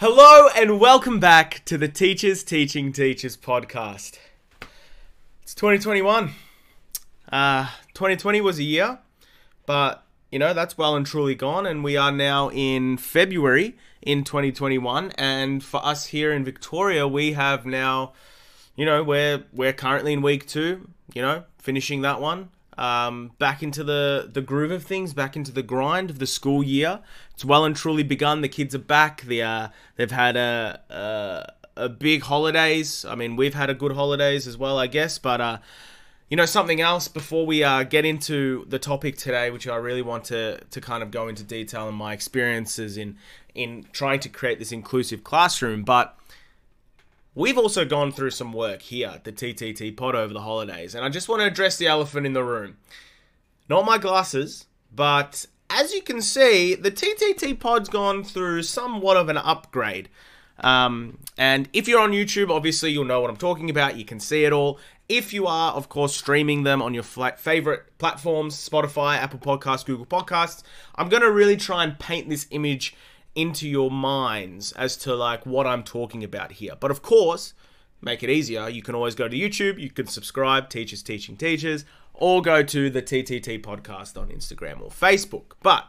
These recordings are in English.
Hello and welcome back to the Teachers Teaching Teachers podcast. It's 2021. Uh, 2020 was a year, but you know that's well and truly gone, and we are now in February in 2021. And for us here in Victoria, we have now, you know, we're we're currently in week two. You know, finishing that one um, back into the, the groove of things, back into the grind of the school year. It's well and truly begun. The kids are back. They are, they've had a, a, a big holidays. I mean, we've had a good holidays as well, I guess. But uh, you know, something else before we uh, get into the topic today, which I really want to to kind of go into detail in my experiences in in trying to create this inclusive classroom, but We've also gone through some work here at the TTT pod over the holidays, and I just want to address the elephant in the room. Not my glasses, but as you can see, the TTT pod's gone through somewhat of an upgrade. Um, and if you're on YouTube, obviously you'll know what I'm talking about. You can see it all. If you are, of course, streaming them on your favorite platforms Spotify, Apple Podcasts, Google Podcasts, I'm going to really try and paint this image into your minds as to like what I'm talking about here. But of course, make it easier, you can always go to YouTube, you can subscribe, Teachers Teaching Teachers, or go to the TTT podcast on Instagram or Facebook. But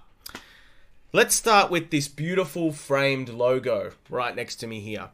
let's start with this beautiful framed logo right next to me here.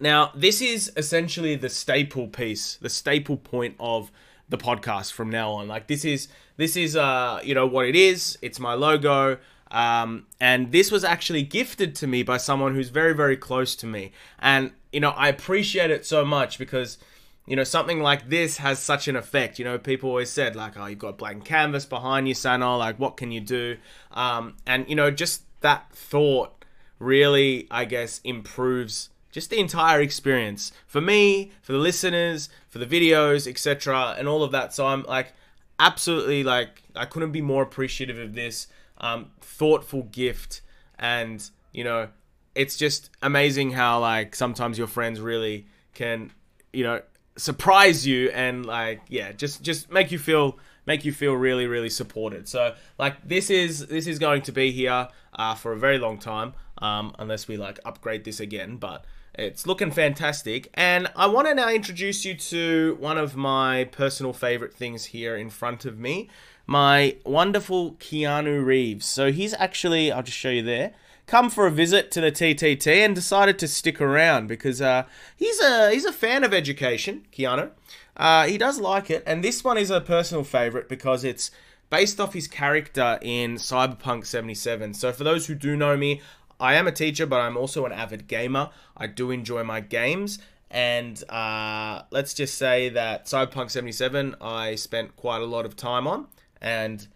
Now, this is essentially the staple piece, the staple point of the podcast from now on. Like this is this is uh you know what it is. It's my logo. Um, and this was actually gifted to me by someone who's very, very close to me. And, you know, I appreciate it so much because, you know, something like this has such an effect. You know, people always said, like, oh, you've got blank canvas behind you, Sano, like, what can you do? Um, and, you know, just that thought really, I guess, improves just the entire experience for me, for the listeners, for the videos, etc., and all of that. So I'm like, absolutely, like, I couldn't be more appreciative of this um, thoughtful gift, and you know, it's just amazing how like sometimes your friends really can, you know, surprise you and like yeah, just just make you feel make you feel really really supported. So like this is this is going to be here uh, for a very long time, um, unless we like upgrade this again, but. It's looking fantastic. And I want to now introduce you to one of my personal favorite things here in front of me, my wonderful Keanu Reeves. So he's actually, I'll just show you there, come for a visit to the TTT and decided to stick around because uh, he's a he's a fan of education, Keanu. Uh, he does like it, and this one is a personal favorite because it's based off his character in Cyberpunk 77. So for those who do know me, I am a teacher, but I'm also an avid gamer. I do enjoy my games. And uh, let's just say that Cyberpunk 77, I spent quite a lot of time on and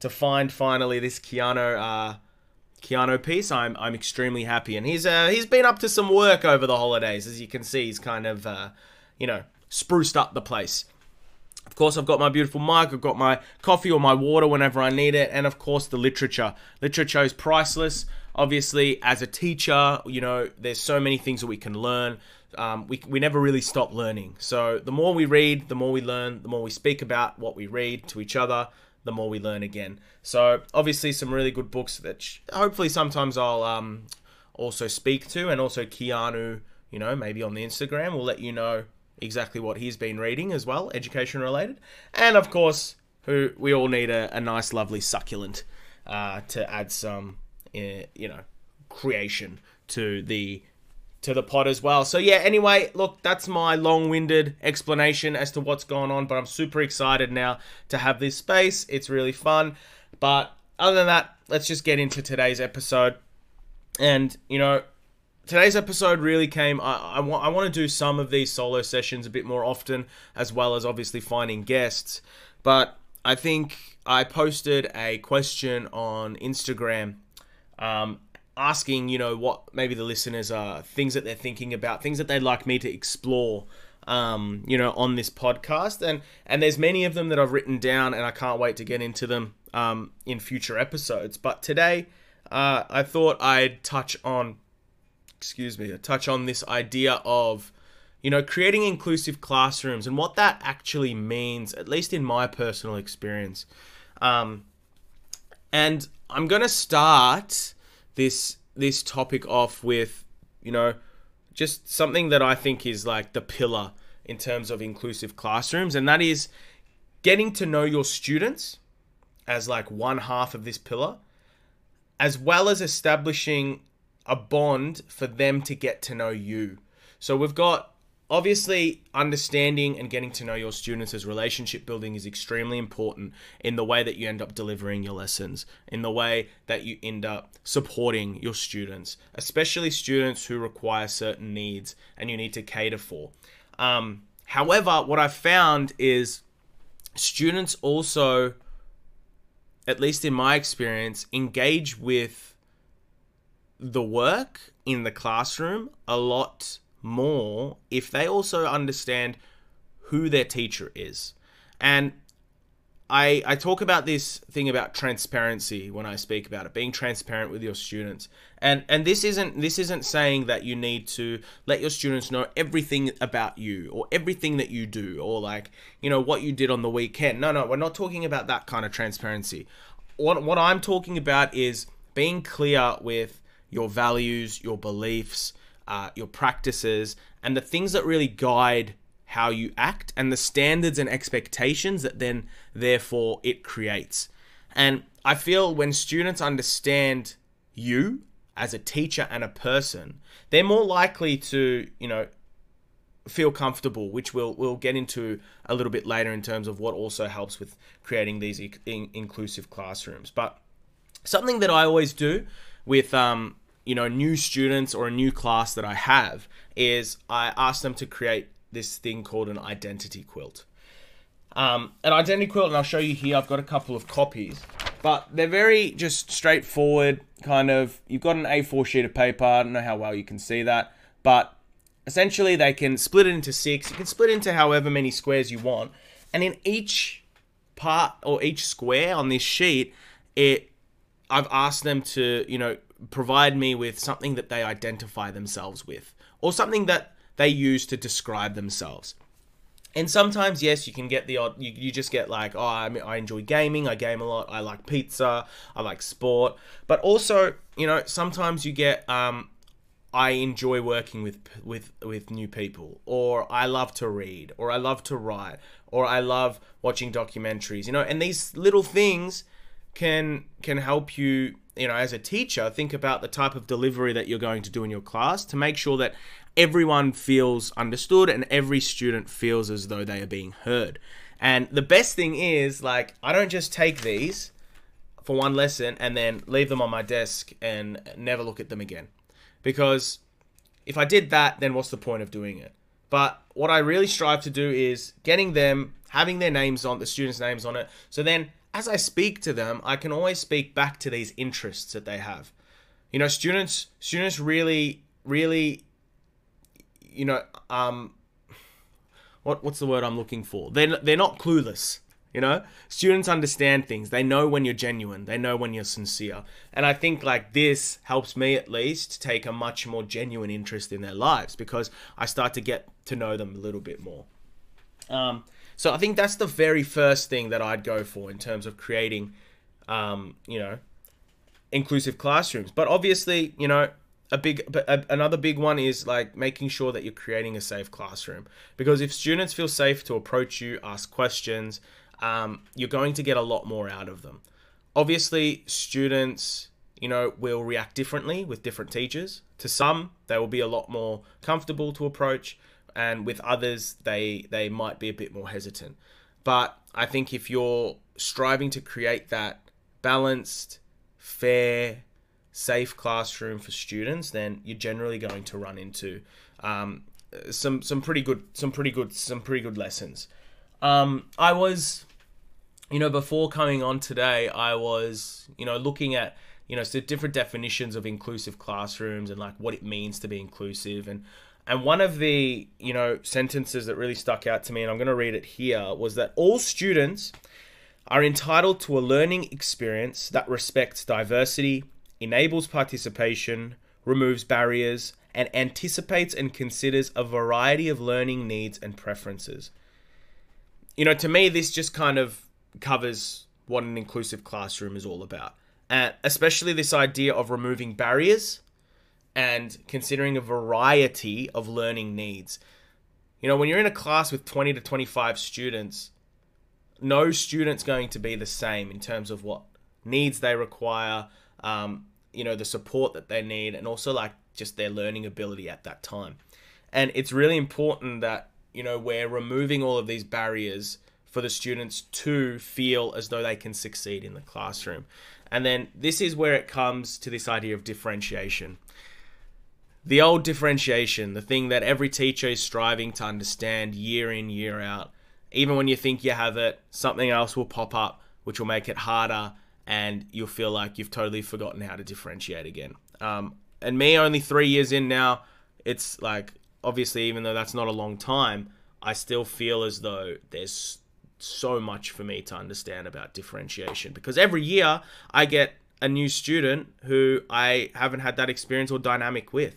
to find finally this Keanu uh, Keanu piece, I'm I'm extremely happy. And he's uh, he's been up to some work over the holidays, as you can see. He's kind of uh, you know spruced up the place. Of course, I've got my beautiful mug, I've got my coffee or my water whenever I need it, and of course, the literature. Literature is priceless. Obviously, as a teacher, you know, there's so many things that we can learn. Um, we, we never really stop learning. So, the more we read, the more we learn, the more we speak about what we read to each other, the more we learn again. So obviously some really good books that sh- hopefully sometimes I'll um, also speak to, and also Keanu, you know, maybe on the Instagram will let you know exactly what he's been reading as well, education related, and of course, who we all need a, a nice, lovely succulent uh, to add some, uh, you know, creation to the to the pod as well. So yeah, anyway, look, that's my long-winded explanation as to what's going on, but I'm super excited now to have this space. It's really fun. But other than that, let's just get into today's episode. And, you know, today's episode really came I, I, want, I want to do some of these solo sessions a bit more often as well as obviously finding guests but i think i posted a question on instagram um, asking, you know, what maybe the listeners are, things that they're thinking about, things that they'd like me to explore, um, you know, on this podcast. And and there's many of them that I've written down, and I can't wait to get into them um, in future episodes. But today, uh, I thought I'd touch on, excuse me, touch on this idea of, you know, creating inclusive classrooms and what that actually means, at least in my personal experience. Um, and I'm gonna start this this topic off with you know, just something that I think is like the pillar in terms of inclusive classrooms, and that is getting to know your students as like one half of this pillar, as well as establishing a bond for them to get to know you. So we've got obviously understanding and getting to know your students as relationship building is extremely important in the way that you end up delivering your lessons in the way that you end up supporting your students especially students who require certain needs and you need to cater for. Um, however what i've found is students also at least in my experience engage with the work in the classroom a lot more if they also understand who their teacher is. And I, I talk about this thing about transparency when I speak about it, being transparent with your students. And and this isn't this isn't saying that you need to let your students know everything about you or everything that you do or like, you know, what you did on the weekend. No, no, we're not talking about that kind of transparency. What what I'm talking about is being clear with your values, your beliefs, uh, your practices, and the things that really guide how you act and the standards and expectations that then, therefore, it creates. And I feel when students understand you as a teacher and a person, they're more likely to, you know, feel comfortable, which we'll we'll get into a little bit later in terms of what also helps with creating these in- inclusive classrooms. But something that I always do with um, you know new students or a new class that I have is I ask them to create this thing called an identity quilt. Um, an identity quilt, and I'll show you here. I've got a couple of copies, but they're very just straightforward. Kind of, you've got an A4 sheet of paper. I don't know how well you can see that, but essentially they can split it into six. You can split into however many squares you want, and in each part or each square on this sheet, it I've asked them to you know provide me with something that they identify themselves with or something that they use to describe themselves. And sometimes, yes, you can get the odd, you, you just get like, oh, I, I enjoy gaming, I game a lot, I like pizza, I like sport. But also, you know, sometimes you get, um, I enjoy working with with with new people, or I love to read, or I love to write, or I love watching documentaries. You know, and these little things can can help you you know, as a teacher, think about the type of delivery that you're going to do in your class to make sure that everyone feels understood and every student feels as though they are being heard. And the best thing is, like, I don't just take these for one lesson and then leave them on my desk and never look at them again. Because if I did that, then what's the point of doing it? But what I really strive to do is getting them, having their names on, the students' names on it. So then as I speak to them, I can always speak back to these interests that they have. You know, students students really really you know, um what what's the word I'm looking for? They're they're not clueless. You know, students understand things. They know when you're genuine. They know when you're sincere. And I think like this helps me at least take a much more genuine interest in their lives because I start to get to know them a little bit more. Um, so I think that's the very first thing that I'd go for in terms of creating, um, you know, inclusive classrooms. But obviously, you know, a big, a, another big one is like making sure that you're creating a safe classroom. Because if students feel safe to approach you, ask questions, um, you're going to get a lot more out of them. Obviously, students, you know, will react differently with different teachers. To some, they will be a lot more comfortable to approach and with others they they might be a bit more hesitant. But I think if you're striving to create that balanced, fair, safe classroom for students, then you're generally going to run into um, some some pretty good some pretty good some pretty good lessons. Um, I was, you know, before coming on today, I was you know looking at you know so different definitions of inclusive classrooms and like what it means to be inclusive and and one of the, you know, sentences that really stuck out to me, and I'm going to read it here, was that all students are entitled to a learning experience that respects diversity, enables participation, removes barriers, and anticipates and considers a variety of learning needs and preferences. You know, to me, this just kind of covers what an inclusive classroom is all about. And especially this idea of removing barriers and considering a variety of learning needs. You know, when you're in a class with 20 to 25 students, no student's going to be the same in terms of what needs they require, um, you know, the support that they need, and also like just their learning ability at that time. And it's really important that, you know, we're removing all of these barriers for the students to feel as though they can succeed in the classroom. And then this is where it comes to this idea of differentiation. The old differentiation, the thing that every teacher is striving to understand year in, year out. Even when you think you have it, something else will pop up which will make it harder and you'll feel like you've totally forgotten how to differentiate again. Um, and me, only three years in now, it's like, obviously, even though that's not a long time, I still feel as though there's so much for me to understand about differentiation because every year I get a new student who I haven't had that experience or dynamic with.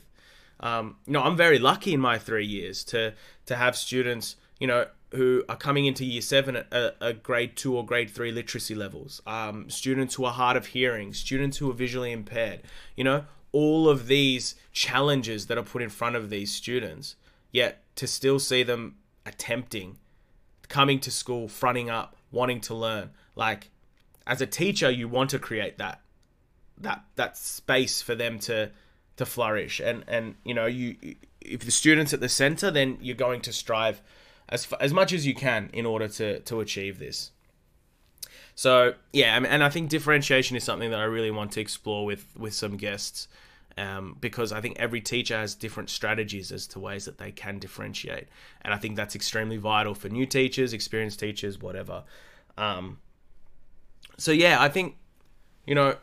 Um, you know, I'm very lucky in my three years to to have students, you know, who are coming into year seven at a, a grade two or grade three literacy levels. Um, students who are hard of hearing, students who are visually impaired. You know, all of these challenges that are put in front of these students, yet to still see them attempting coming to school, fronting up, wanting to learn. Like as a teacher, you want to create that that that space for them to to flourish. And and you know, you if the students at the center, then you're going to strive as as much as you can in order to to achieve this. So yeah, and I think differentiation is something that I really want to explore with with some guests um, because I think every teacher has different strategies as to ways that they can differentiate, and I think that's extremely vital for new teachers, experienced teachers, whatever. Um, so yeah, I think you know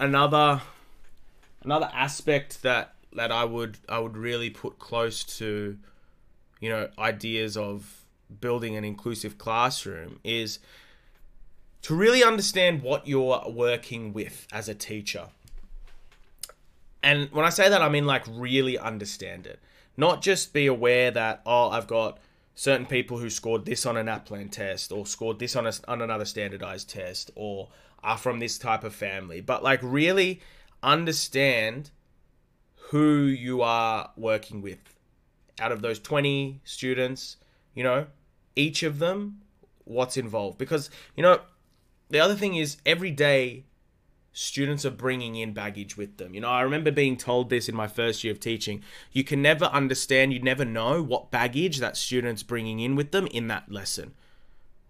another another aspect that that I would I would really put close to you know ideas of building an inclusive classroom is to really understand what you're working with as a teacher and when I say that, I mean like really understand it. Not just be aware that, oh, I've got certain people who scored this on an NAPLAN test or scored this on, a, on another standardized test or are from this type of family, but like really understand who you are working with. Out of those 20 students, you know, each of them, what's involved. Because, you know, the other thing is every day students are bringing in baggage with them. You know, I remember being told this in my first year of teaching. You can never understand, you never know what baggage that student's bringing in with them in that lesson.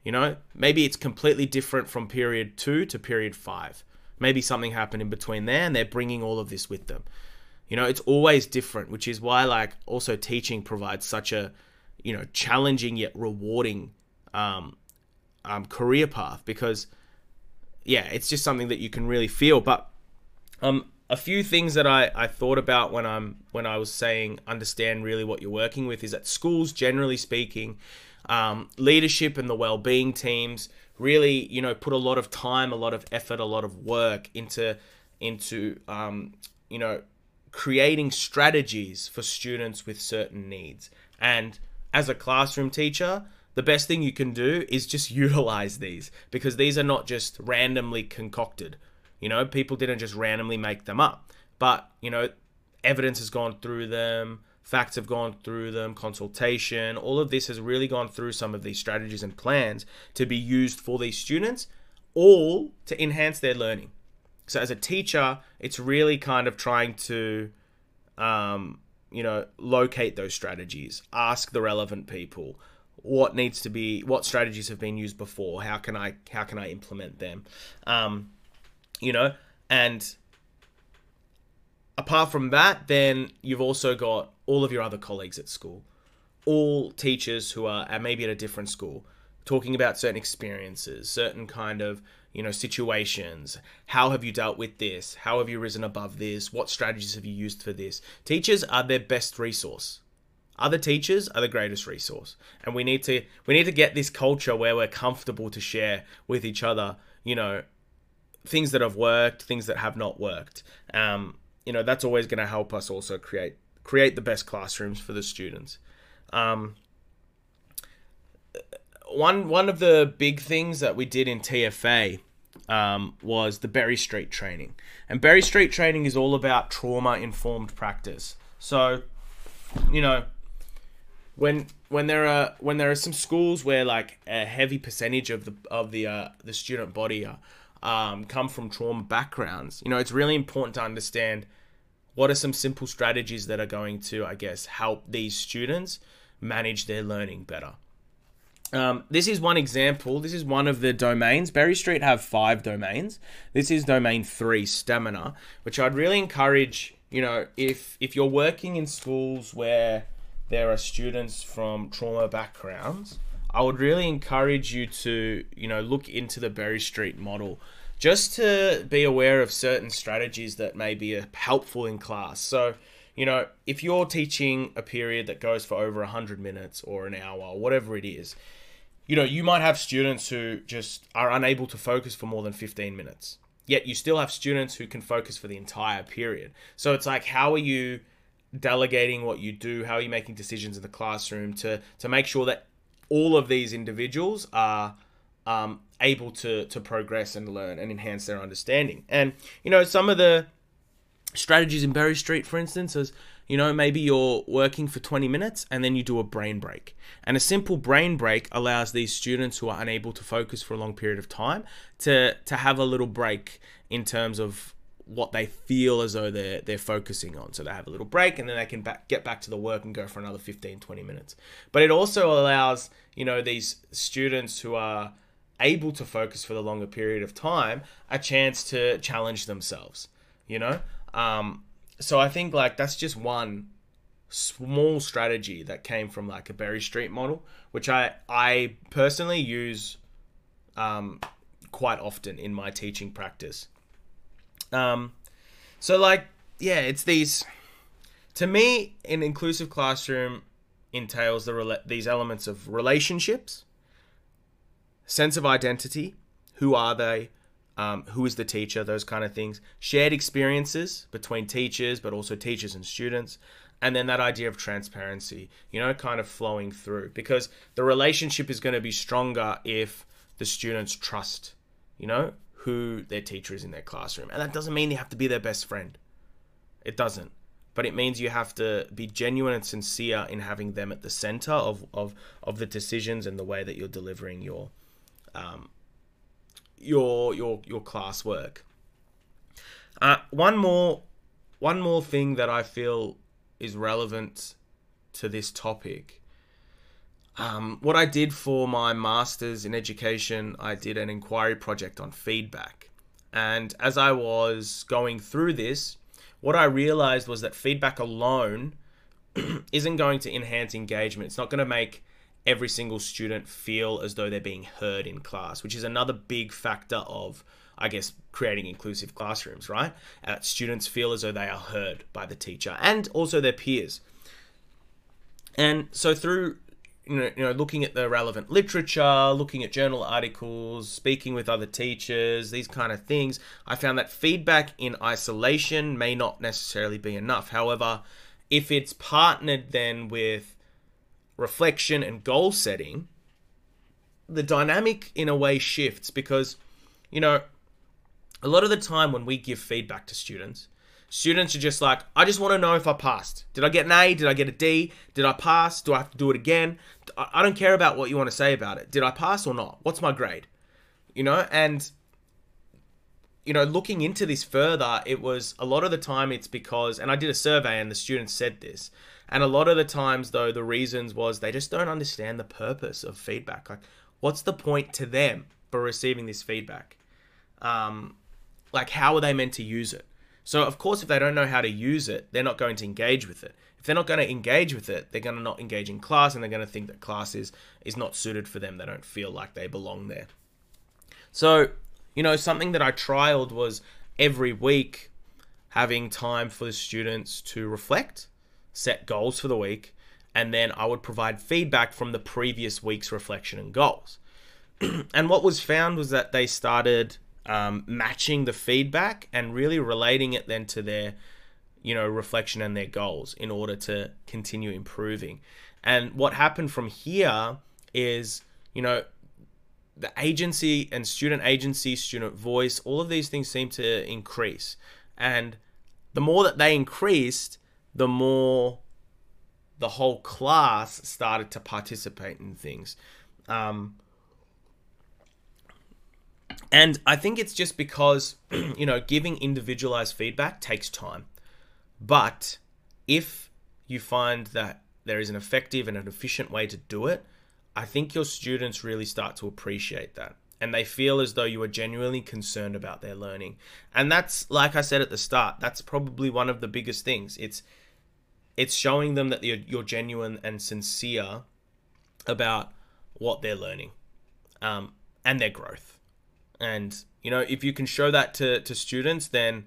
You know, maybe it's completely different from period two to period five. Maybe something happened in between there and they're bringing all of this with them. You know, it's always different, which is why, like, also teaching provides such a, you know, challenging yet rewarding um, um, career path because yeah, it's just something that you can really feel. But um, a few things that I, I thought about when I'm when I was saying understand really what you're working with is that schools, generally speaking, um, leadership and the well-being teams really you know put a lot of time, a lot of effort, a lot of work into into um, you know creating strategies for students with certain needs. And as a classroom teacher, the best thing you can do is just utilize these because these are not just randomly concocted. You know, people didn't just randomly make them up, but, you know, evidence has gone through them, facts have gone through them, consultation, all of this has really gone through some of these strategies and plans to be used for these students, all to enhance their learning. So, as a teacher, it's really kind of trying to, um, you know, locate those strategies, ask the relevant people, what needs to be what strategies have been used before how can i how can i implement them um you know and apart from that then you've also got all of your other colleagues at school all teachers who are maybe at a different school talking about certain experiences certain kind of you know situations. How have you dealt with this? How have you risen above this? What strategies have you used for this? Teachers are their best resource. Other teachers are the greatest resource. And we need to we need to get this culture where we're comfortable to share with each other you know things that have worked things that have not worked. Um, you know that's always going to help us also create create the best classrooms for the students um, one one of the big things that we did in TFA um, was the Berry Street training. And Berry Street training is all about trauma informed practice. So, you know, when when there are when there are some schools where like a heavy percentage of the of the uh, the student body are, um, come from trauma backgrounds, you know, it's really important to understand what are some simple strategies that are going to, I guess, help these students manage their learning better. Um, this is one example. This is one of the domains. Berry Street have five domains. This is domain three, stamina, which I'd really encourage. You know, if if you're working in schools where there are students from trauma backgrounds, I would really encourage you to you know look into the Berry Street model, just to be aware of certain strategies that may be helpful in class. So you know, if you're teaching a period that goes for over 100 minutes or an hour, whatever it is, you know, you might have students who just are unable to focus for more than 15 minutes. Yet you still have students who can focus for the entire period. So it's like, how are you delegating what you do? How are you making decisions in the classroom to to make sure that all of these individuals are um, able to to progress and learn and enhance their understanding? And you know, some of the strategies in Berry Street, for instance, is you know, maybe you're working for 20 minutes and then you do a brain break. And a simple brain break allows these students who are unable to focus for a long period of time to to have a little break in terms of what they feel as though they're they're focusing on. So they have a little break and then they can back, get back to the work and go for another 15 20 minutes. But it also allows, you know, these students who are able to focus for the longer period of time a chance to challenge themselves, you know? Um, so I think like that's just one small strategy that came from like a Berry Street model, which I I personally use um, quite often in my teaching practice. Um, so like yeah, it's these. To me, an inclusive classroom entails the these elements of relationships, sense of identity, who are they, um, who is the teacher, those kind of things, shared experiences between teachers, but also teachers and students, and then that idea of transparency, you know, kind of flowing through because the relationship is going to be stronger if the students trust, you know, who their teacher is in their classroom. And that doesn't mean they have to be their best friend, it doesn't. But it means you have to be genuine and sincere in having them at the center of, of, of the decisions and the way that you're delivering your um, your your your classwork. Uh, one more one more thing that I feel is relevant to this topic. Um, what I did for my master's in education, I did an inquiry project on feedback. And as I was going through this, what I realized was that feedback alone isn't going to enhance engagement. It's not going to make every single student feel as though they're being heard in class, which is another big factor of, I guess, creating inclusive classrooms, right? Uh, students feel as though they are heard by the teacher and also their peers. And so through you know, you know, looking at the relevant literature, looking at journal articles, speaking with other teachers, these kind of things, I found that feedback in isolation may not necessarily be enough. However, if it's partnered then with reflection and goal setting, the dynamic in a way shifts because, you know, a lot of the time when we give feedback to students, students are just like, I just want to know if I passed. Did I get an A? Did I get a D? Did I pass? Do I have to do it again? I don't care about what you want to say about it. Did I pass or not? What's my grade? You know, and you know, looking into this further, it was a lot of the time it's because, and I did a survey and the students said this, and a lot of the times, though, the reasons was they just don't understand the purpose of feedback. Like, what's the point to them for receiving this feedback? Um, like, how are they meant to use it? So, of course, if they don't know how to use it, they're not going to engage with it. If they're not going to engage with it, they're going to not engage in class and they're going to think that class is, is not suited for them. They don't feel like they belong there. So, you know, something that I trialed was every week having time for the students to reflect set goals for the week, and then I would provide feedback from the previous week's reflection and goals. and what was found was that they started um, matching the feedback and really relating it then to their you know reflection and their goals in order to continue improving and what happened from here is you know the agency and student agency, student voice, all of these things seem to increase. And the more that they increased, the more the whole class started to participate in things. Um, and I think it's just because, you know, giving individualized feedback takes time. But if you find that there is an effective and an efficient way to do it, I think your students really start to appreciate that. And they feel as though you are genuinely concerned about their learning. And that's, like I said at the start, that's probably one of the biggest things. It's it's showing them that you're, you're genuine and sincere about what they're learning um, and their growth. And, you know, if you can show that to, to students, then,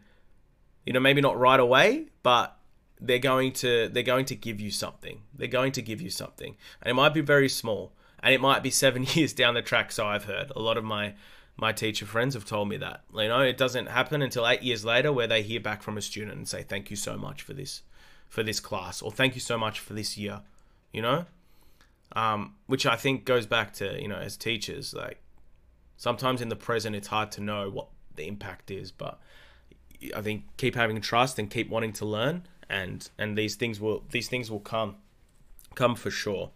you know, maybe not right away, but they're going to they're going to give you something. They're going to give you something. And it might be very small and it might be seven years down the track. So I've heard a lot of my my teacher friends have told me that. You know, it doesn't happen until eight years later where they hear back from a student and say, "Thank you so much for this, for this class," or "Thank you so much for this year." You know, um, which I think goes back to you know as teachers, like sometimes in the present it's hard to know what the impact is, but I think keep having trust and keep wanting to learn, and and these things will these things will come, come for sure.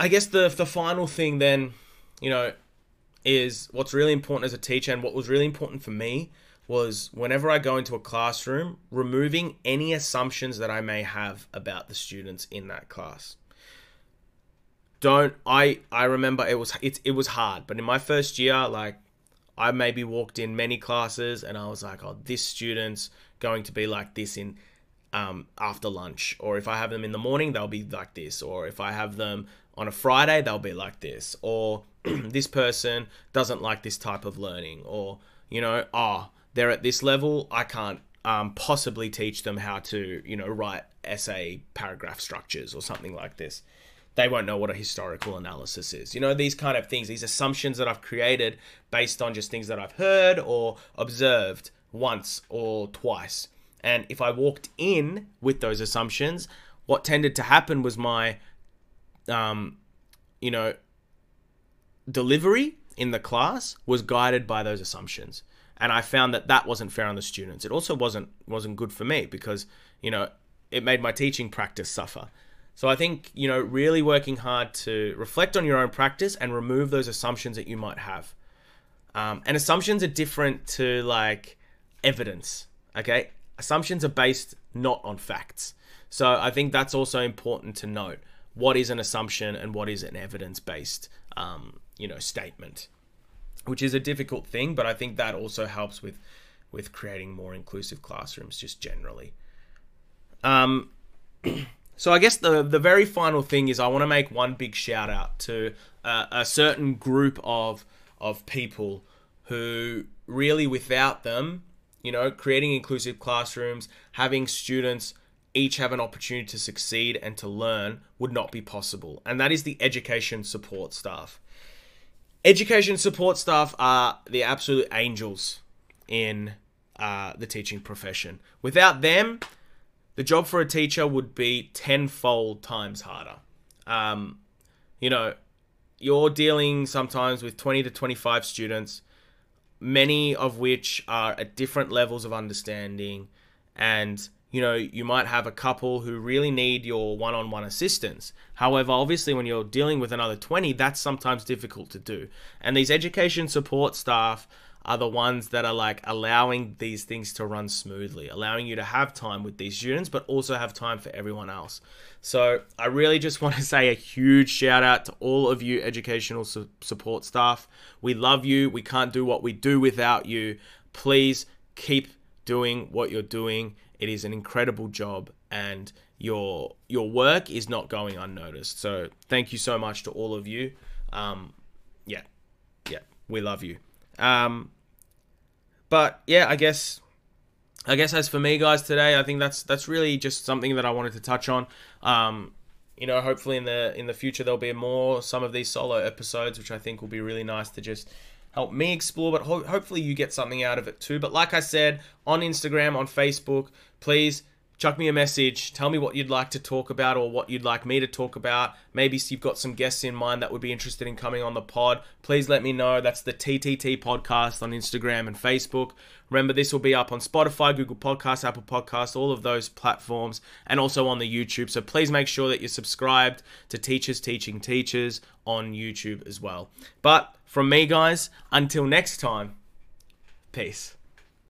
I guess the the final thing then, you know, is what's really important as a teacher and what was really important for me was whenever I go into a classroom, removing any assumptions that I may have about the students in that class. Don't I I remember it was it, it was hard, but in my first year like I maybe walked in many classes and I was like, "Oh, this student's going to be like this in um, after lunch, or if I have them in the morning, they'll be like this, or if I have them on a Friday, they'll be like this, or this person doesn't like this type of learning, or you know, oh, they're at this level, I can't um, possibly teach them how to, you know, write essay paragraph structures or something like this. They won't know what a historical analysis is. You know, these kind of things, these assumptions that I've created based on just things that I've heard or observed once or twice. And if I walked in with those assumptions, what tended to happen was my, um, you know, delivery in the class was guided by those assumptions. And I found that that wasn't fair on the students. It also wasn't wasn't good for me because you know it made my teaching practice suffer. So I think you know really working hard to reflect on your own practice and remove those assumptions that you might have. Um, and assumptions are different to like evidence. Okay, assumptions are based not on facts. So I think that's also important to note. What is an assumption and what is an evidence-based, um, you know, statement, which is a difficult thing, but I think that also helps with with creating more inclusive classrooms just generally. Um, so I guess the the very final thing is I want to make one big shout out to uh, a certain group of of people who really without them you know, creating inclusive classrooms, having students each have an opportunity to succeed and to learn would not be possible. And that is the education support staff. Education support staff are the absolute angels in uh, the teaching profession. Without them, the job for a teacher would be tenfold times harder. Um, you know, you're dealing sometimes with 20 to 25 students many of which are at different levels of understanding and you know you might have a couple who really need your one-on-one assistance however obviously when you're dealing with another 20 that's sometimes difficult to do and these education support staff are the ones that are like allowing these things to run smoothly, allowing you to have time with these students, but also have time for everyone else. So I really just want to say a huge shout out to all of you educational su- support staff. We love you. We can't do what we do without you. Please keep doing what you're doing. It is an incredible job and your your work is not going unnoticed. So thank you so much to all of you. Um, yeah, yeah, we love you. Um, but yeah, I guess I guess as for me, guys, today I think that's that's really just something that I wanted to touch on. Um, you know, hopefully in the in the future there'll be more some of these solo episodes, which I think will be really nice to just help me explore. But ho- hopefully you get something out of it too. But like I said, on Instagram, on Facebook, please chuck me a message. Tell me what you'd like to talk about or what you'd like me to talk about. Maybe you've got some guests in mind that would be interested in coming on the pod. Please let me know. That's the TTT podcast on Instagram and Facebook. Remember, this will be up on Spotify, Google Podcasts, Apple Podcasts, all of those platforms, and also on the YouTube. So please make sure that you're subscribed to Teachers Teaching Teachers on YouTube as well. But from me, guys, until next time, peace.